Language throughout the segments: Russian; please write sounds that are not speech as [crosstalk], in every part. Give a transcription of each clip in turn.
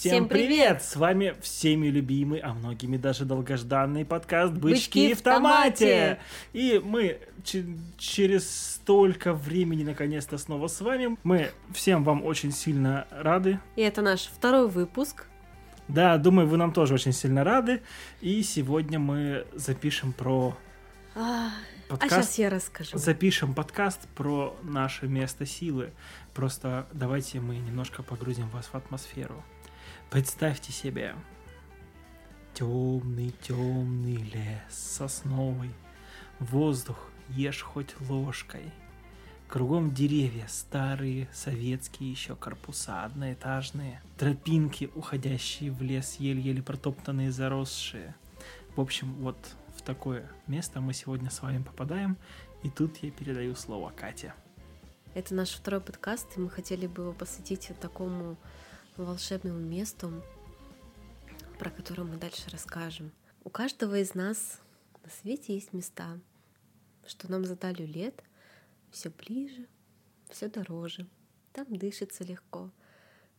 Всем привет! С вами всеми любимый, а многими даже долгожданный подкаст «Бычки, «Бычки в томате». томате». И мы через столько времени наконец-то снова с вами. Мы всем вам очень сильно рады. И это наш второй выпуск. Да, думаю, вы нам тоже очень сильно рады. И сегодня мы запишем про А, а подкаст. сейчас я расскажу. Запишем подкаст про наше место силы. Просто давайте мы немножко погрузим вас в атмосферу. Представьте себе темный, темный лес сосновый, воздух ешь хоть ложкой. Кругом деревья, старые, советские еще корпуса, одноэтажные. Тропинки, уходящие в лес, еле-еле протоптанные, заросшие. В общем, вот в такое место мы сегодня с вами попадаем. И тут я передаю слово Кате. Это наш второй подкаст, и мы хотели бы его посвятить такому волшебному месту, про которое мы дальше расскажем. У каждого из нас на свете есть места, что нам за талию лет все ближе, все дороже. Там дышится легко,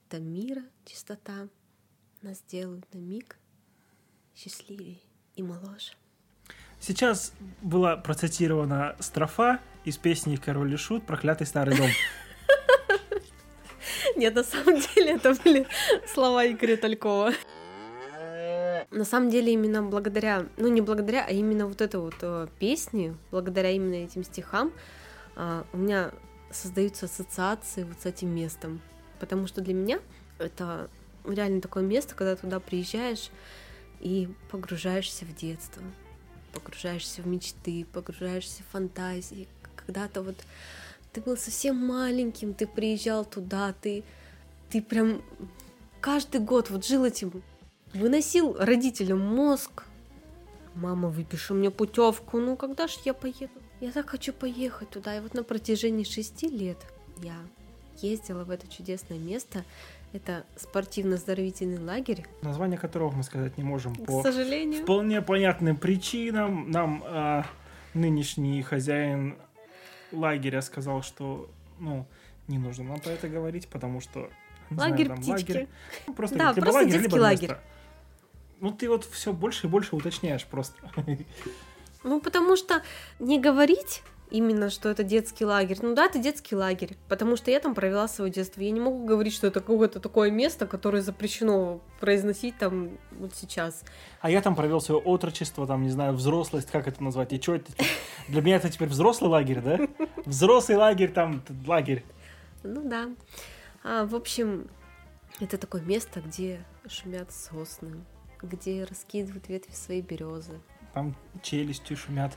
там мира, чистота нас делают на миг счастливее и моложе. Сейчас была процитирована строфа из песни «Король и Шут. Проклятый старый дом». [laughs] [laughs] Нет, на самом деле это были слова Игоря Талькова. На самом деле именно благодаря, ну не благодаря, а именно вот этой вот э, песне, благодаря именно этим стихам, а, у меня создаются ассоциации вот с этим местом. Потому что для меня это реально такое место, когда туда приезжаешь и погружаешься в детство, погружаешься в мечты, погружаешься в фантазии. Когда-то вот ты был совсем маленьким, ты приезжал туда, ты, ты прям каждый год вот жил этим, выносил родителям мозг. Мама, выпиши мне путевку, ну когда ж я поеду? Я так хочу поехать туда. И вот на протяжении шести лет я ездила в это чудесное место. Это спортивно-оздоровительный лагерь. Название которого мы сказать не можем К по сожалению. вполне понятным причинам. Нам а, нынешний хозяин лагеря сказал, что ну, не нужно нам про это говорить, потому что... не знаю, Лагерь там птички. лагерь. Ну, просто, Да, либо просто лагерь, детский либо лагерь. место. Ну, ты вот все больше и больше уточняешь просто. Ну, потому что не говорить именно, что это детский лагерь. Ну да, это детский лагерь, потому что я там провела свое детство. Я не могу говорить, что это какое-то такое место, которое запрещено произносить там вот сейчас. А я там провел свое отрочество, там, не знаю, взрослость, как это назвать? И что это? Для меня это теперь взрослый лагерь, да? Взрослый лагерь, там, лагерь. Ну да. А, в общем, это такое место, где шумят сосны, где раскидывают ветви свои березы. Там челюстью шумят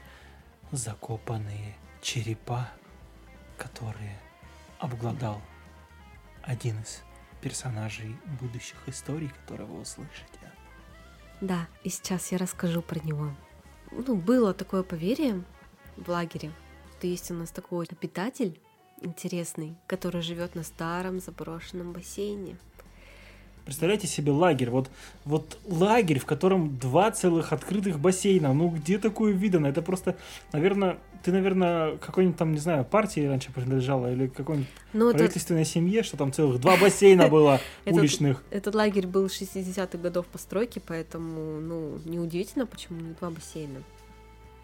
закопанные черепа, которые обглодал один из персонажей будущих историй, которые вы услышите. Да, и сейчас я расскажу про него. Ну, было такое поверье в лагере, что есть у нас такой обитатель интересный, который живет на старом заброшенном бассейне. Представляете себе лагерь, вот, вот лагерь, в котором два целых открытых бассейна, ну где такое видано? Это просто, наверное, ты, наверное, какой-нибудь там, не знаю, партии раньше принадлежала или какой-нибудь этот, правительственной семье, что там целых два бассейна было [laughs] уличных. этот лагерь был 60-х годов постройки, поэтому, ну, неудивительно, почему не два бассейна.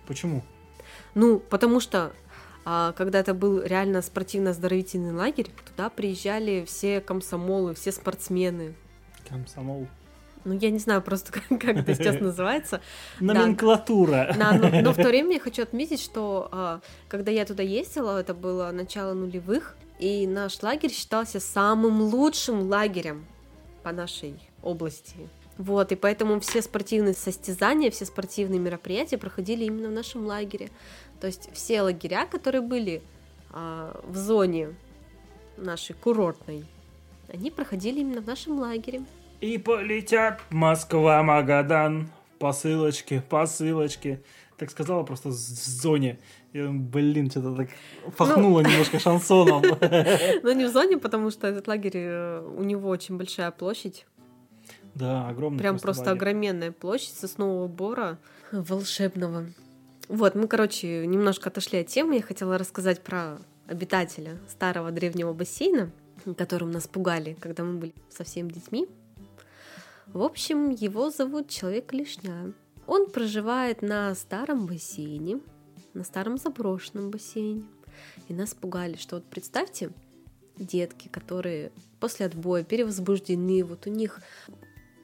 Почему? Ну, потому что а, когда это был реально спортивно-оздоровительный лагерь, туда приезжали все комсомолы, все спортсмены. Комсомол. Ну, я не знаю просто, [laughs] как, как это сейчас [laughs] называется. Номенклатура. Да, но, но в то [laughs] время я хочу отметить, что а, когда я туда ездила, это было начало нулевых, и наш лагерь считался самым лучшим лагерем по нашей области. Вот, и поэтому все спортивные состязания, все спортивные мероприятия проходили именно в нашем лагере. То есть все лагеря, которые были а, в зоне нашей курортной, они проходили именно в нашем лагере. И полетят Москва, Магадан. Посылочки, посылочки. Так сказала просто в зоне. Я, блин, что-то так пахнуло немножко шансоном. [laughs] Но не в зоне, потому что этот лагерь, э, у него очень большая площадь. Да, огромный Прям просто лагерь. огроменная площадь соснового бора волшебного. Вот, мы, короче, немножко отошли от темы. Я хотела рассказать про обитателя старого древнего бассейна, которым нас пугали, когда мы были совсем детьми. В общем, его зовут Человек-Лишня. Он проживает на старом бассейне, на старом заброшенном бассейне. И нас пугали, что вот представьте, детки, которые после отбоя перевозбуждены, вот у них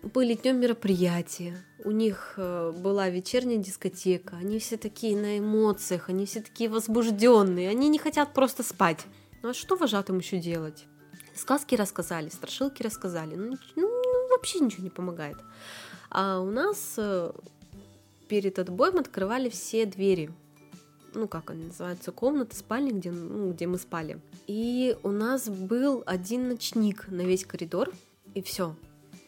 были днем мероприятия, у них э, была вечерняя дискотека, они все такие на эмоциях, они все такие возбужденные, они не хотят просто спать. Ну а что вожатым еще делать? Сказки рассказали, страшилки рассказали, ну, ну вообще ничего не помогает. А у нас э, перед отбоем открывали все двери ну как они называются, комната, спальня, где, ну, где мы спали. И у нас был один ночник на весь коридор, и все.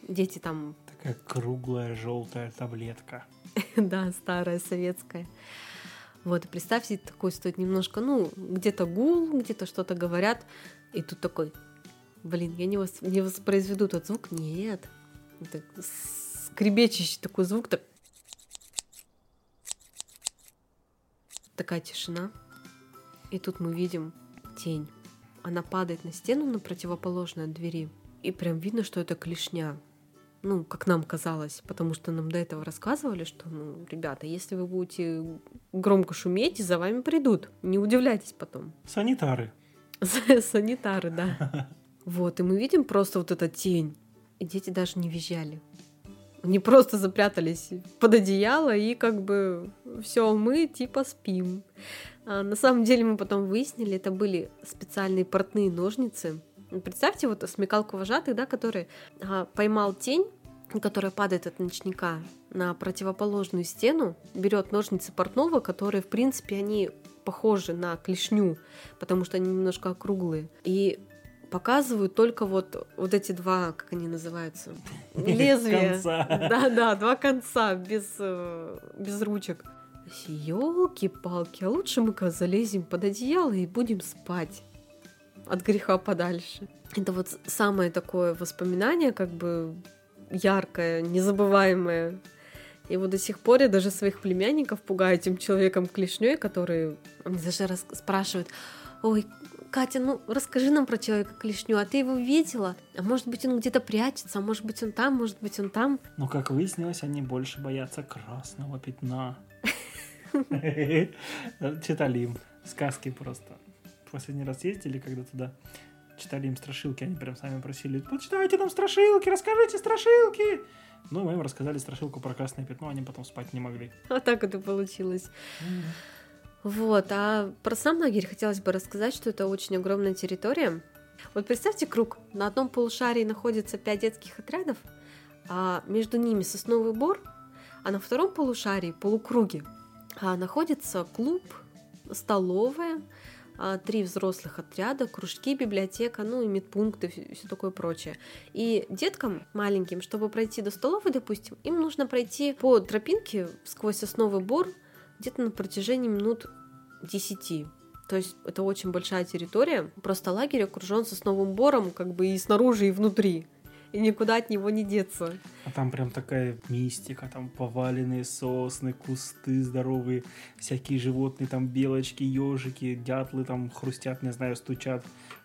Дети там... Такая круглая желтая таблетка. [laughs] да, старая советская. Вот, и представьте, такой стоит немножко, ну, где-то гул, где-то что-то говорят, и тут такой, блин, я не, вос, не воспроизведу тот звук. Нет. Это скребечащий такой звук, так Такая тишина. И тут мы видим тень. Она падает на стену на противоположной от двери. И прям видно, что это клешня. Ну, как нам казалось, потому что нам до этого рассказывали, что, ну, ребята, если вы будете громко шуметь, за вами придут. Не удивляйтесь потом. Санитары. [laughs] Санитары, да. [laughs] Вот, и мы видим просто вот эта тень. Дети даже не визжали. Они просто запрятались под одеяло и как бы все, мы типа спим. А на самом деле мы потом выяснили, это были специальные портные ножницы. Представьте вот смекалку вожатых, да, который а, поймал тень, которая падает от ночника на противоположную стену, берет ножницы портного, которые, в принципе, они похожи на клешню, потому что они немножко округлые. И показывают только вот, вот эти два, как они называются, [laughs] лезвия. [laughs] Да, да, два конца без, э, без ручек. Елки-палки, а лучше мы-ка залезем под одеяло и будем спать от греха подальше. Это вот самое такое воспоминание, как бы яркое, незабываемое. И вот до сих пор я даже своих племянников пугаю этим человеком клешней, который даже раз спрашивают, ой, Катя, ну расскажи нам про человека клешню, а ты его видела? А может быть он где-то прячется, а может быть он там, может быть он там? Ну, как выяснилось, они больше боятся красного пятна. [laughs] Читали им сказки просто. Последний раз ездили, когда туда читали им страшилки, они прям сами просили, почитайте нам страшилки, расскажите страшилки. Ну, мы им рассказали страшилку про красное пятно, они потом спать не могли. Вот так это получилось. Вот, а про сам лагерь хотелось бы рассказать, что это очень огромная территория. Вот представьте круг, на одном полушарии находится пять детских отрядов, а между ними сосновый бор, а на втором полушарии, полукруге, а, находится клуб, столовая, а, три взрослых отряда, кружки, библиотека, ну и медпункты, все такое прочее. И деткам маленьким, чтобы пройти до столовой, допустим, им нужно пройти по тропинке сквозь сосновый бор, где-то на протяжении минут 10. То есть это очень большая территория. Просто лагерь окружен сосновым бором, как бы и снаружи, и внутри. И никуда от него не деться. А там прям такая мистика, там поваленные сосны, кусты здоровые, всякие животные, там белочки, ежики, дятлы там хрустят, не знаю, стучат,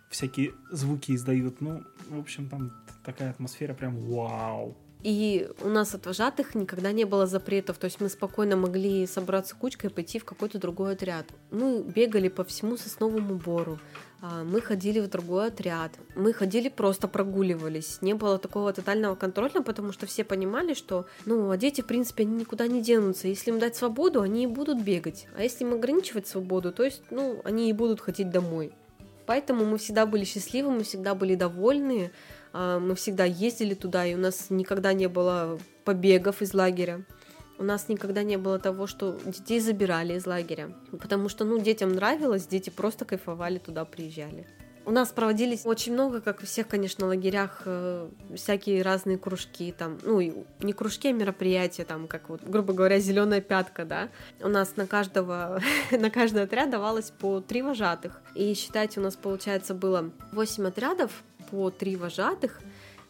всякие звуки издают. Ну, в общем, там такая атмосфера прям вау. И у нас от вожатых никогда не было запретов, то есть мы спокойно могли собраться кучкой и пойти в какой-то другой отряд. Мы бегали по всему сосновому бору, а, мы ходили в другой отряд, мы ходили просто прогуливались. Не было такого тотального контроля, потому что все понимали, что, ну, а дети, в принципе, они никуда не денутся. Если им дать свободу, они и будут бегать. А если им ограничивать свободу, то есть, ну, они и будут ходить домой. Поэтому мы всегда были счастливы, мы всегда были довольны, мы всегда ездили туда, и у нас никогда не было побегов из лагеря. У нас никогда не было того, что детей забирали из лагеря. Потому что, ну, детям нравилось, дети просто кайфовали туда, приезжали. У нас проводились очень много, как в всех, конечно, лагерях, э, всякие разные кружки, там, ну, не кружки, а мероприятия, там, как вот, грубо говоря, зеленая пятка, да. У нас на каждого, [laughs] на каждый отряд давалось по три вожатых. И считайте, у нас, получается, было восемь отрядов, по три вожатых,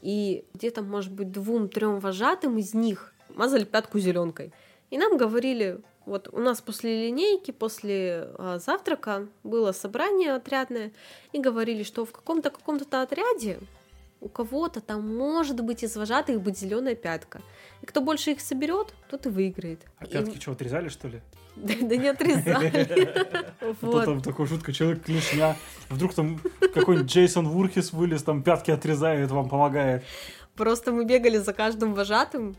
и где-то, может быть, двум-трем вожатым из них мазали пятку зеленкой. И нам говорили, вот у нас после линейки, после а, завтрака было собрание отрядное, и говорили, что в каком-то каком-то отряде у кого-то там может быть из вожатых быть зеленая пятка. И кто больше их соберет, тот и выиграет. А И- пятки что, отрезали, что ли? Да да не отрезали. [laughs] Там такой жутко человек клешня. Вдруг там какой-нибудь Джейсон Вурхис вылез, там пятки отрезает, вам помогает. Просто мы бегали за каждым вожатым.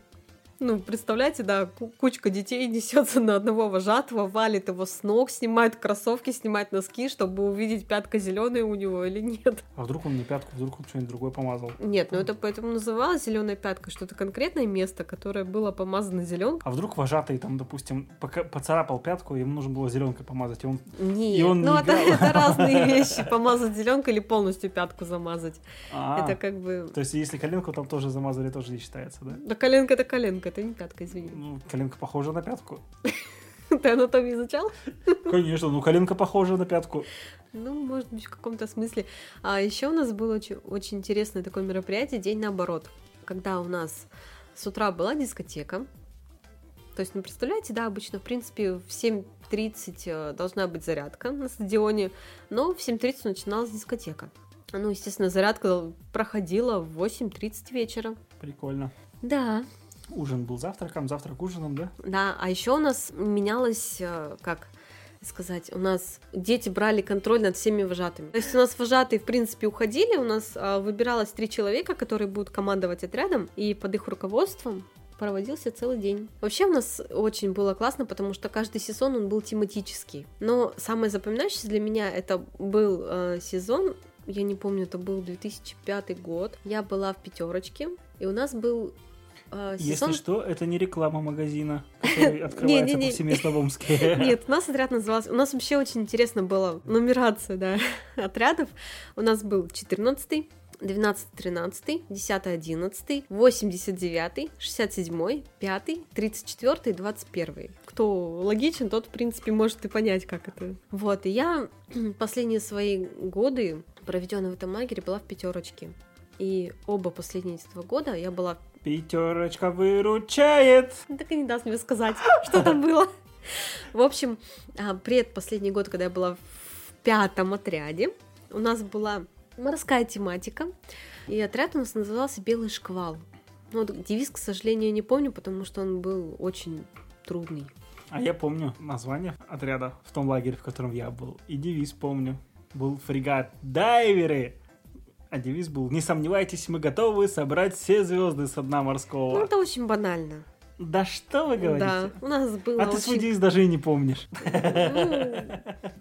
Ну, представляете, да, ку- кучка детей [laughs] несется на одного вожатого, валит его с ног, снимает кроссовки, снимает носки, чтобы увидеть пятка зеленая у него или нет. А вдруг он не пятку, вдруг он что-нибудь другое помазал. Нет, ну это поэтому называлось зеленая пятка, что-то конкретное место, которое было помазано зеленкой. А вдруг вожатый там, допустим, поцарапал пятку, ему нужно было зеленкой помазать, и он... Нет, И он ну не это, играл. это разные [laughs] вещи. Помазать зеленкой или полностью пятку замазать. А, Это как бы. То есть, если коленку там тоже замазали, тоже не считается, да? Да коленка это коленка, это не пятка, извини. Ну, коленка похожа на пятку. [laughs] Ты анатомию изучал? Конечно, ну коленка похожа на пятку. Ну, может быть, в каком-то смысле. А еще у нас было очень, очень интересное такое мероприятие День наоборот. Когда у нас с утра была дискотека. То есть, ну, представляете, да, обычно, в принципе, в 7.30 э, должна быть зарядка на стадионе, но в 7.30 начиналась дискотека. Ну, естественно, зарядка проходила в 8.30 вечера. Прикольно. Да, Ужин был завтраком, завтрак ужином, да? Да, а еще у нас менялось, э, как сказать, у нас дети брали контроль над всеми вожатыми. То есть у нас вожатые, в принципе, уходили, у нас а, выбиралось три человека, которые будут командовать отрядом, и под их руководством проводился целый день. Вообще у нас очень было классно, потому что каждый сезон он был тематический. Но самое запоминающееся для меня это был э, сезон, я не помню, это был 2005 год. Я была в пятерочке, и у нас был э, сезон... Если что, это не реклама магазина, [laughs] который открывается повсеместно в Омске. Нет, у нас отряд назывался... У нас вообще очень интересно была нумерация, да, [laughs] отрядов. У нас был 14 12 13 10 11 89 67 5 34 21 Кто логичен, тот, в принципе, может и понять, как это. Вот, и я [clears throat] последние свои годы, проведенные в этом лагере, была в пятерочке. И оба последние этого года я была... Пятерочка выручает. Так и не даст мне сказать, что там было. В общем, а, предпоследний год, когда я была в пятом отряде, у нас была морская тематика, и отряд у нас назывался «Белый шквал». Ну, вот девиз, к сожалению, не помню, потому что он был очень трудный. А я помню название отряда в том лагере, в котором я был. И девиз помню. Был фрегат «Дайверы». А девиз был «Не сомневайтесь, мы готовы собрать все звезды со дна Ну, морского». это очень банально. Да что вы говорите? Да, у нас было А ты свой очень... девиз даже и не помнишь. Ну,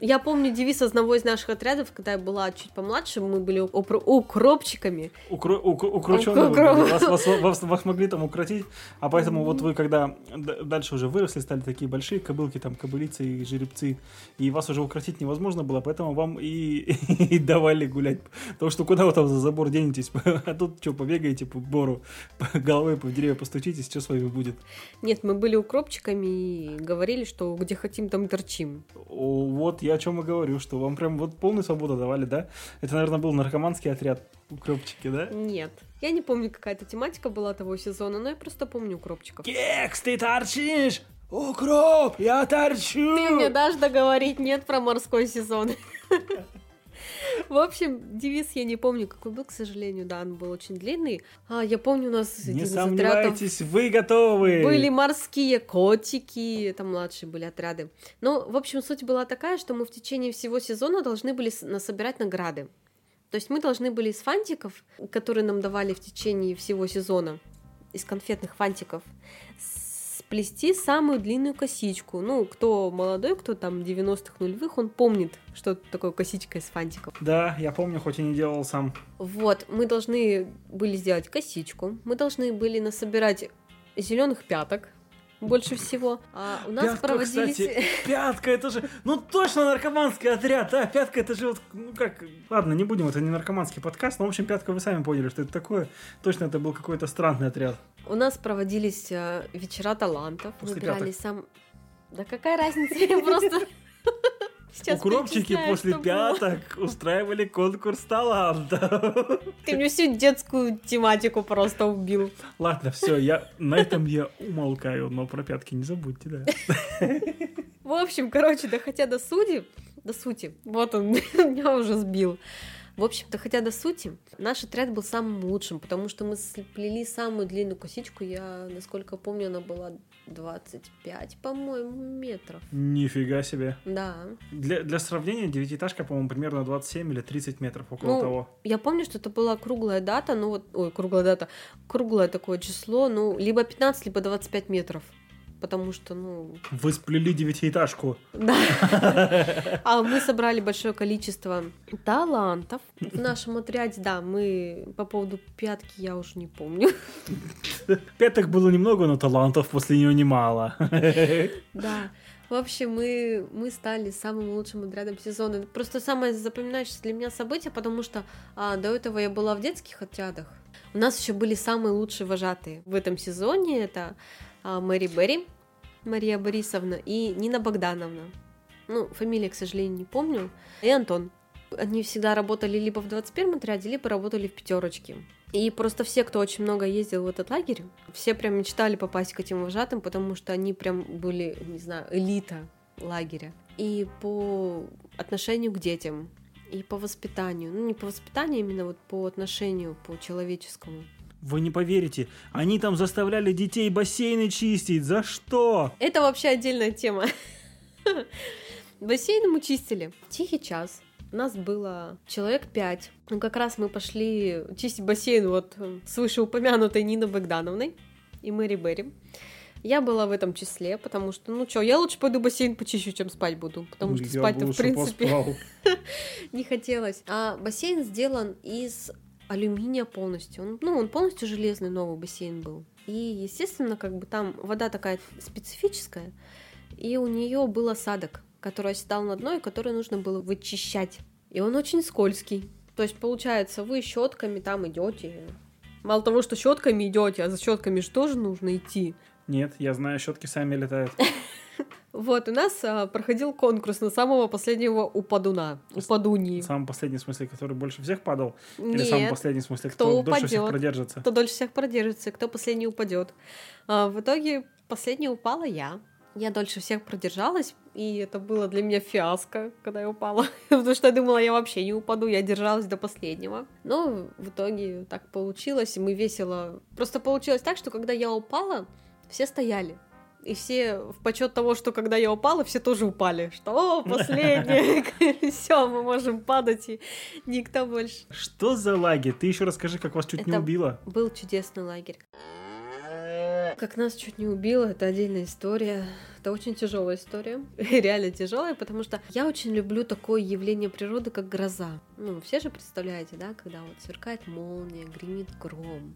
я помню девиз одного из наших отрядов, когда я была чуть помладше, мы были упро- укропчиками. Укро- ук- укручённые вы Укро- были. вас, вас- вас- вас могли там укротить, а поэтому вот вы, когда дальше уже выросли, стали такие большие кобылки, там кобылицы и жеребцы, и вас уже укротить невозможно было, поэтому вам и, [laughs] и давали гулять. Потому что куда вы там за забор денетесь? [laughs] А тут что, побегаете по бору, по головой по деревья постучитесь, что с вами будет? Нет, мы были укропчиками и говорили, что где хотим, там торчим. Вот я о чем и говорю, что вам прям вот полную свободу давали, да? Это, наверное, был наркоманский отряд, укропчики, да? Нет. Я не помню, какая-то тематика была того сезона, но я просто помню укропчиков. Кекс, ты торчишь! Укроп, я торчу! Ты мне дашь договорить нет про морской сезон. [laughs] В общем, девиз я не помню, какой был, к сожалению, да, он был очень длинный. А, я помню, у нас Не сомневайтесь, вы готовы! были морские котики, это младшие были отряды. Но, в общем, суть была такая, что мы в течение всего сезона должны были с- насобирать награды. То есть мы должны были из фантиков, которые нам давали в течение всего сезона, из конфетных фантиков, сплести самую длинную косичку. Ну, кто молодой, кто там 90-х нулевых, он помнит, что такое косичка из фантиков. Да, я помню, хоть и не делал сам. Вот, мы должны были сделать косичку, мы должны были насобирать зеленых пяток больше всего. А у нас Пятка, проводились... кстати, пятка, это же, ну точно наркоманский отряд, а, пятка, это же вот, ну как, ладно, не будем, это не наркоманский подкаст, но, в общем, пятка, вы сами поняли, что это такое, точно это был какой-то странный отряд. У нас проводились э, вечера талантов, После выбирали пяток. сам... Да какая разница, [laughs] я просто... Сейчас Укропчики после что было. пяток устраивали конкурс талантов. Ты мне всю детскую тематику просто убил. Ладно, все, я на этом я умолкаю, но про пятки не забудьте, да. В общем, короче, доходя до сути, до сути, вот он [laughs] меня уже сбил. В общем-то, хотя до сути, наш отряд был самым лучшим, потому что мы сплели самую длинную косичку. Я, насколько помню, она была 25, по-моему, метров. Нифига себе. Да. Для, для сравнения, девятиэтажка, по-моему, примерно 27 или 30 метров около Ну, того. Я помню, что это была круглая дата, ну вот, ой, круглая дата, круглое такое число, ну, либо 15, либо 25 метров. Потому что, ну, Вы сплели девятиэтажку. да. [laughs] А мы собрали большое количество талантов. В нашем отряде, да, мы по поводу пятки я уже не помню. Пяток было немного, но талантов после нее немало. Да. В общем, мы, мы стали самым лучшим отрядом сезона. Просто самое запоминающееся для меня событие, потому что а, до этого я была в детских отрядах. У нас еще были самые лучшие вожатые в этом сезоне. Это Мэри Берри, Мария Борисовна и Нина Богдановна. Ну, фамилии, к сожалению, не помню. И Антон. Они всегда работали либо в 21-м отряде, либо работали в пятерочке. И просто все, кто очень много ездил в этот лагерь, все прям мечтали попасть к этим вожатым, потому что они прям были, не знаю, элита лагеря. И по отношению к детям, и по воспитанию. Ну, не по воспитанию, именно вот по отношению, по человеческому. Вы не поверите, они там заставляли детей бассейны чистить. За что? Это вообще отдельная тема. [laughs] Бассейн мы чистили. Тихий час. Нас было человек пять. Ну, как раз мы пошли чистить бассейн вот э, с вышеупомянутой Ниной Богдановной и Мэри Берри. Я была в этом числе, потому что, ну что, я лучше пойду бассейн почищу, чем спать буду. Потому что Я спать-то, в принципе, [laughs] не хотелось. А бассейн сделан из алюминия полностью. Он, ну, он полностью железный новый бассейн был. И, естественно, как бы там вода такая специфическая, и у нее был осадок, который оседал на дно, и который нужно было вычищать. И он очень скользкий. То есть, получается, вы щетками там идете. Мало того, что щетками идете, а за щетками же тоже нужно идти. Нет, я знаю, щетки сами летают. Вот, у нас а, проходил конкурс на самого последнего упадуна, упадуньи. Самый последний, в смысле, который больше всех падал? Или самый Нет, последний, в смысле, кто кто, дольше всех упадет. продержится? кто дольше всех продержится, кто последний упадет. А, в итоге последняя упала я. Я дольше всех продержалась, и это было для меня фиаско, когда я упала. [laughs] Потому что я думала, я вообще не упаду, я держалась до последнего. Но в итоге так получилось, и мы весело... Просто получилось так, что когда я упала, все стояли. И все в почет того, что когда я упала, все тоже упали. Что, о, [laughs] последний, [laughs] все, мы можем падать, и никто больше. Что за лагерь? Ты еще расскажи, как вас чуть не убило. Был чудесный лагерь. Как нас чуть не убило, это отдельная история. Это очень тяжелая история. [laughs] Реально тяжелая, потому что я очень люблю такое явление природы, как гроза. Ну, все же представляете, да, когда вот сверкает молния, гремит гром,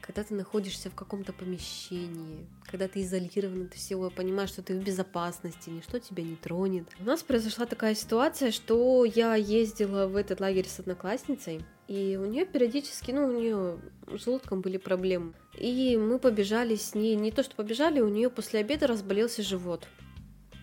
когда ты находишься в каком-то помещении, когда ты изолирован от всего, понимаешь, что ты в безопасности, ничто тебя не тронет. У нас произошла такая ситуация, что я ездила в этот лагерь с одноклассницей, и у нее периодически, ну, у нее с желудком были проблемы. И мы побежали с ней, не то что побежали, у нее после обеда разболелся живот.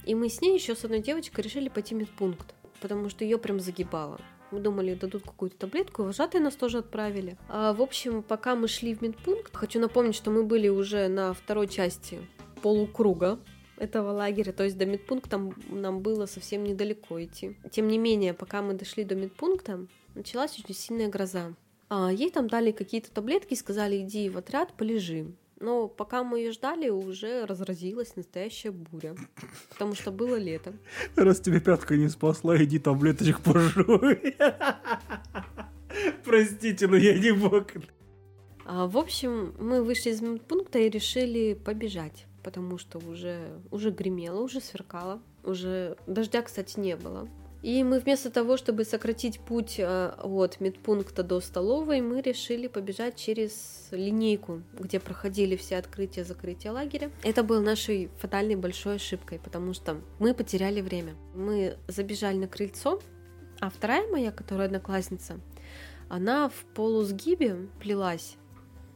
И мы с ней еще с одной девочкой решили пойти в медпункт, потому что ее прям загибало. Мы думали, дадут какую-то таблетку, вожатые нас тоже отправили. А, в общем, пока мы шли в медпункт, хочу напомнить, что мы были уже на второй части полукруга этого лагеря, то есть до медпункта нам было совсем недалеко идти. Тем не менее, пока мы дошли до медпункта, началась очень сильная гроза. А, ей там дали какие-то таблетки сказали, иди в отряд, полежи. Но пока мы ее ждали, уже разразилась настоящая буря, потому что было лето. Раз тебе пятка не спасла, иди таблеточек пожуй. [laughs] Простите, но я не мог. А, в общем, мы вышли из пункта и решили побежать, потому что уже, уже гремело, уже сверкало, уже дождя, кстати, не было. И мы вместо того, чтобы сократить путь э, от медпункта до столовой, мы решили побежать через линейку, где проходили все открытия закрытия лагеря. Это был нашей фатальной большой ошибкой, потому что мы потеряли время. Мы забежали на крыльцо, а вторая моя, которая одноклассница, она в полусгибе плелась.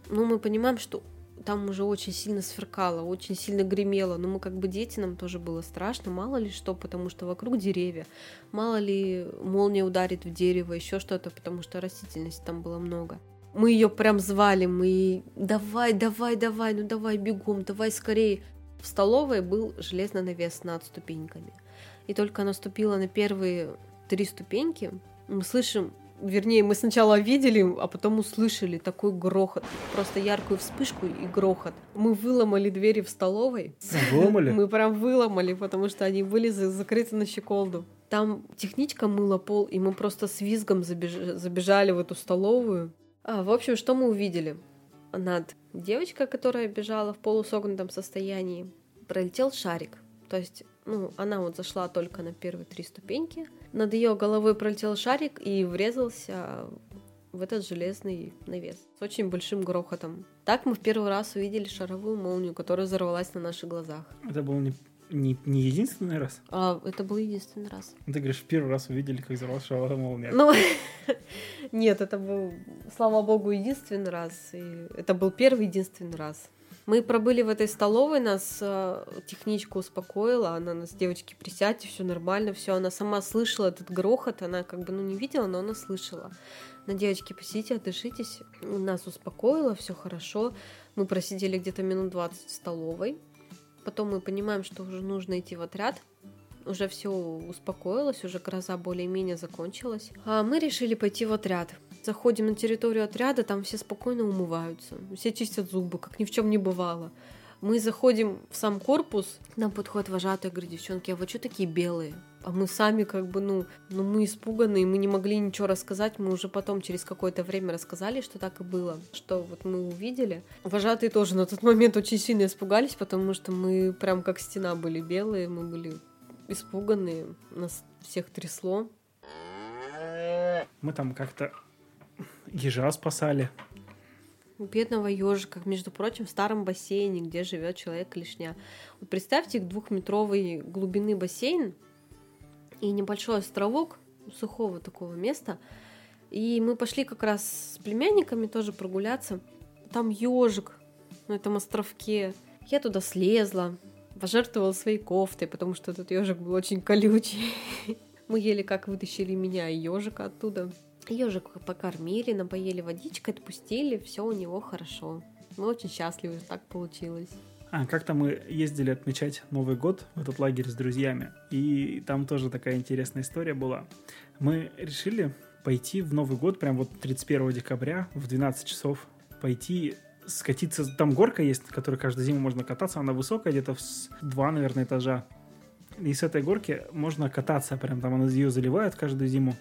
Ну, мы понимаем, что там уже очень сильно сверкало, очень сильно гремело, но мы как бы дети, нам тоже было страшно, мало ли что, потому что вокруг деревья, мало ли молния ударит в дерево, еще что-то, потому что растительности там было много. Мы ее прям звали, мы давай, давай, давай, ну давай бегом, давай скорее. В столовой был железный навес над ступеньками. И только она ступила на первые три ступеньки, мы слышим Вернее, мы сначала видели, а потом услышали такой грохот. Просто яркую вспышку и грохот. Мы выломали двери в столовой. Выломали? [laughs] Мы прям выломали, потому что они были за- закрыты на щеколду. Там техничка мыла пол, и мы просто с визгом забеж- забежали в эту столовую. А, в общем, что мы увидели? Над девочкой, которая бежала в полусогнутом состоянии, пролетел шарик. То есть, ну, она вот зашла только на первые три ступеньки. Над ее головой пролетел шарик и врезался в этот железный навес с очень большим грохотом. Так мы в первый раз увидели шаровую молнию, которая взорвалась на наших глазах. Это был не, не, не единственный раз. А это был единственный раз. Ты говоришь, в первый раз увидели, как взорвалась шаровая молния. Ну, [laughs] нет, это был, слава богу, единственный раз. И это был первый единственный раз. Мы пробыли в этой столовой, нас э, техничка успокоила, она нас, девочки, присядьте, все нормально, все. Она сама слышала этот грохот, она как бы, ну, не видела, но она слышала. На девочки, посидите, отдышитесь. Нас успокоила, все хорошо. Мы просидели где-то минут 20 в столовой. Потом мы понимаем, что уже нужно идти в отряд. Уже все успокоилось, уже гроза более-менее закончилась. А мы решили пойти в отряд. Заходим на территорию отряда, там все спокойно умываются, все чистят зубы, как ни в чем не бывало. Мы заходим в сам корпус, нам подходит вожатая, говорит, девчонки, а вы что такие белые? А мы сами как бы, ну, ну мы испуганные, мы не могли ничего рассказать, мы уже потом через какое-то время рассказали, что так и было, что вот мы увидели. Вожатые тоже на тот момент очень сильно испугались, потому что мы прям как стена были белые, мы были испуганные, нас всех трясло. Мы там как-то ежа спасали. Бедного ежика, между прочим, в старом бассейне, где живет человек-клешня. Вот представьте двухметровой глубины бассейн и небольшой островок сухого такого места. И мы пошли как раз с племянниками тоже прогуляться. Там ежик на этом островке. Я туда слезла, пожертвовала своей кофтой, потому что этот ежик был очень колючий. Мы еле как вытащили меня и ежика оттуда. Ежик покормили, напоели водичкой, отпустили, все у него хорошо. Мы очень счастливы, что так получилось. А, как-то мы ездили отмечать Новый год в этот лагерь с друзьями, и там тоже такая интересная история была. Мы решили пойти в Новый год, прям вот 31 декабря в 12 часов, пойти скатиться. Там горка есть, на которой каждую зиму можно кататься, она высокая, где-то в два, наверное, этажа. И с этой горки можно кататься, прям там она ее заливает каждую зиму.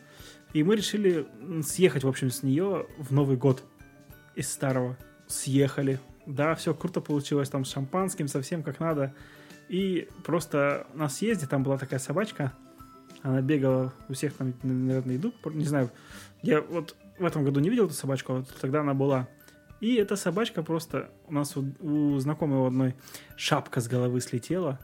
И мы решили съехать, в общем, с нее в Новый год из старого. Съехали. Да, все круто получилось, там с шампанским, совсем как надо. И просто на съезде там была такая собачка, она бегала, у всех там, наверное, еду, не знаю. Я вот в этом году не видел эту собачку, а вот тогда она была. И эта собачка просто, у нас у, у знакомой у одной шапка с головы слетела,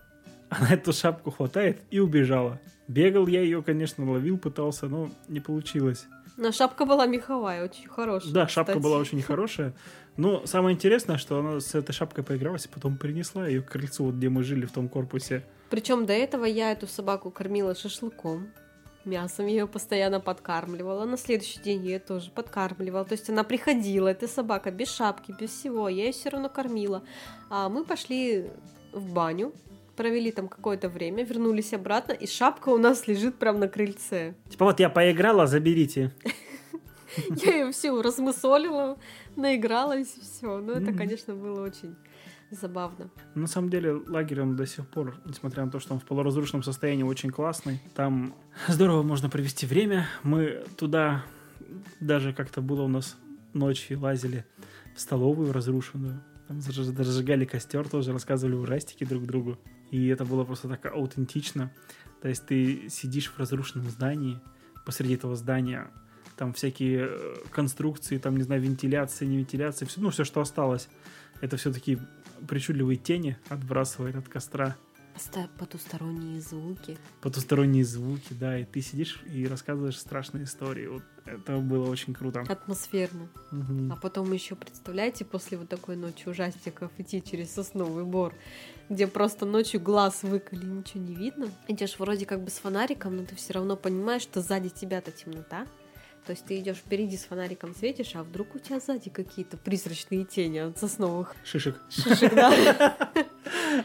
она эту шапку хватает и убежала. Бегал я ее, конечно, ловил, пытался, но не получилось. Но шапка была меховая, очень хорошая. Да, шапка кстати. была очень [laughs] хорошая. Но самое интересное, что она с этой шапкой поигралась, и потом принесла ее к крыльцу, вот где мы жили в том корпусе. Причем до этого я эту собаку кормила шашлыком. Мясом ее постоянно подкармливала. На следующий день я ее тоже подкармливала. То есть она приходила, эта собака, без шапки, без всего. Я ее все равно кормила. А мы пошли в баню, провели там какое-то время, вернулись обратно, и шапка у нас лежит прямо на крыльце. Типа вот я поиграла, заберите. [laughs] Я ее всю размысолила, наигралась, все. Ну, это, конечно, было очень забавно. На самом деле лагерь он до сих пор, несмотря на то, что он в полуразрушенном состоянии, очень классный. Там [laughs] здорово можно провести время. Мы туда даже как-то было у нас ночью лазили в столовую разрушенную. Там зажигали костер тоже, рассказывали ужастики друг другу. И это было просто так аутентично. То есть ты сидишь в разрушенном здании, посреди этого здания там всякие э, конструкции, там, не знаю, вентиляции, не вентиляции, все, ну, все, что осталось. Это все такие причудливые тени отбрасывает от костра, Потусторонние звуки. потусторонние звуки, да, и ты сидишь и рассказываешь страшные истории. Вот это было очень круто. Атмосферно. Мгм. А потом еще, представляете, после вот такой ночи ужастиков идти через сосновый бор, где просто ночью глаз выколи, ничего не видно. Идешь вроде как бы с фонариком, но ты все равно понимаешь, что сзади тебя-то темнота. То есть ты идешь впереди с фонариком светишь, а вдруг у тебя сзади какие-то призрачные тени от сосновых Шишек. шишек, [laughs] да?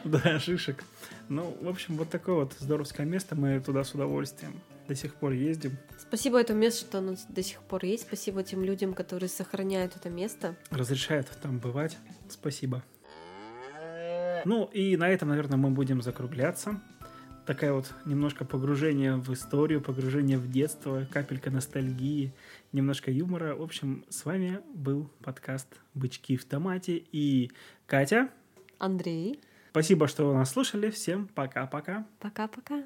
Да, шишек. Ну, в общем, вот такое вот здоровское место. Мы туда с удовольствием. до сих пор ездим. Спасибо этому месту, что оно до сих пор есть. Спасибо тем людям, которые сохраняют это место. Разрешают там бывать. Спасибо. Ну и на этом, наверное, мы будем закругляться. Такая вот немножко погружение в историю, погружение в детство, капелька ностальгии, немножко юмора. В общем, с вами был подкаст «Бычки в томате» и Катя. Андрей. Спасибо, что вы нас слушали. Всем пока-пока. Пока-пока.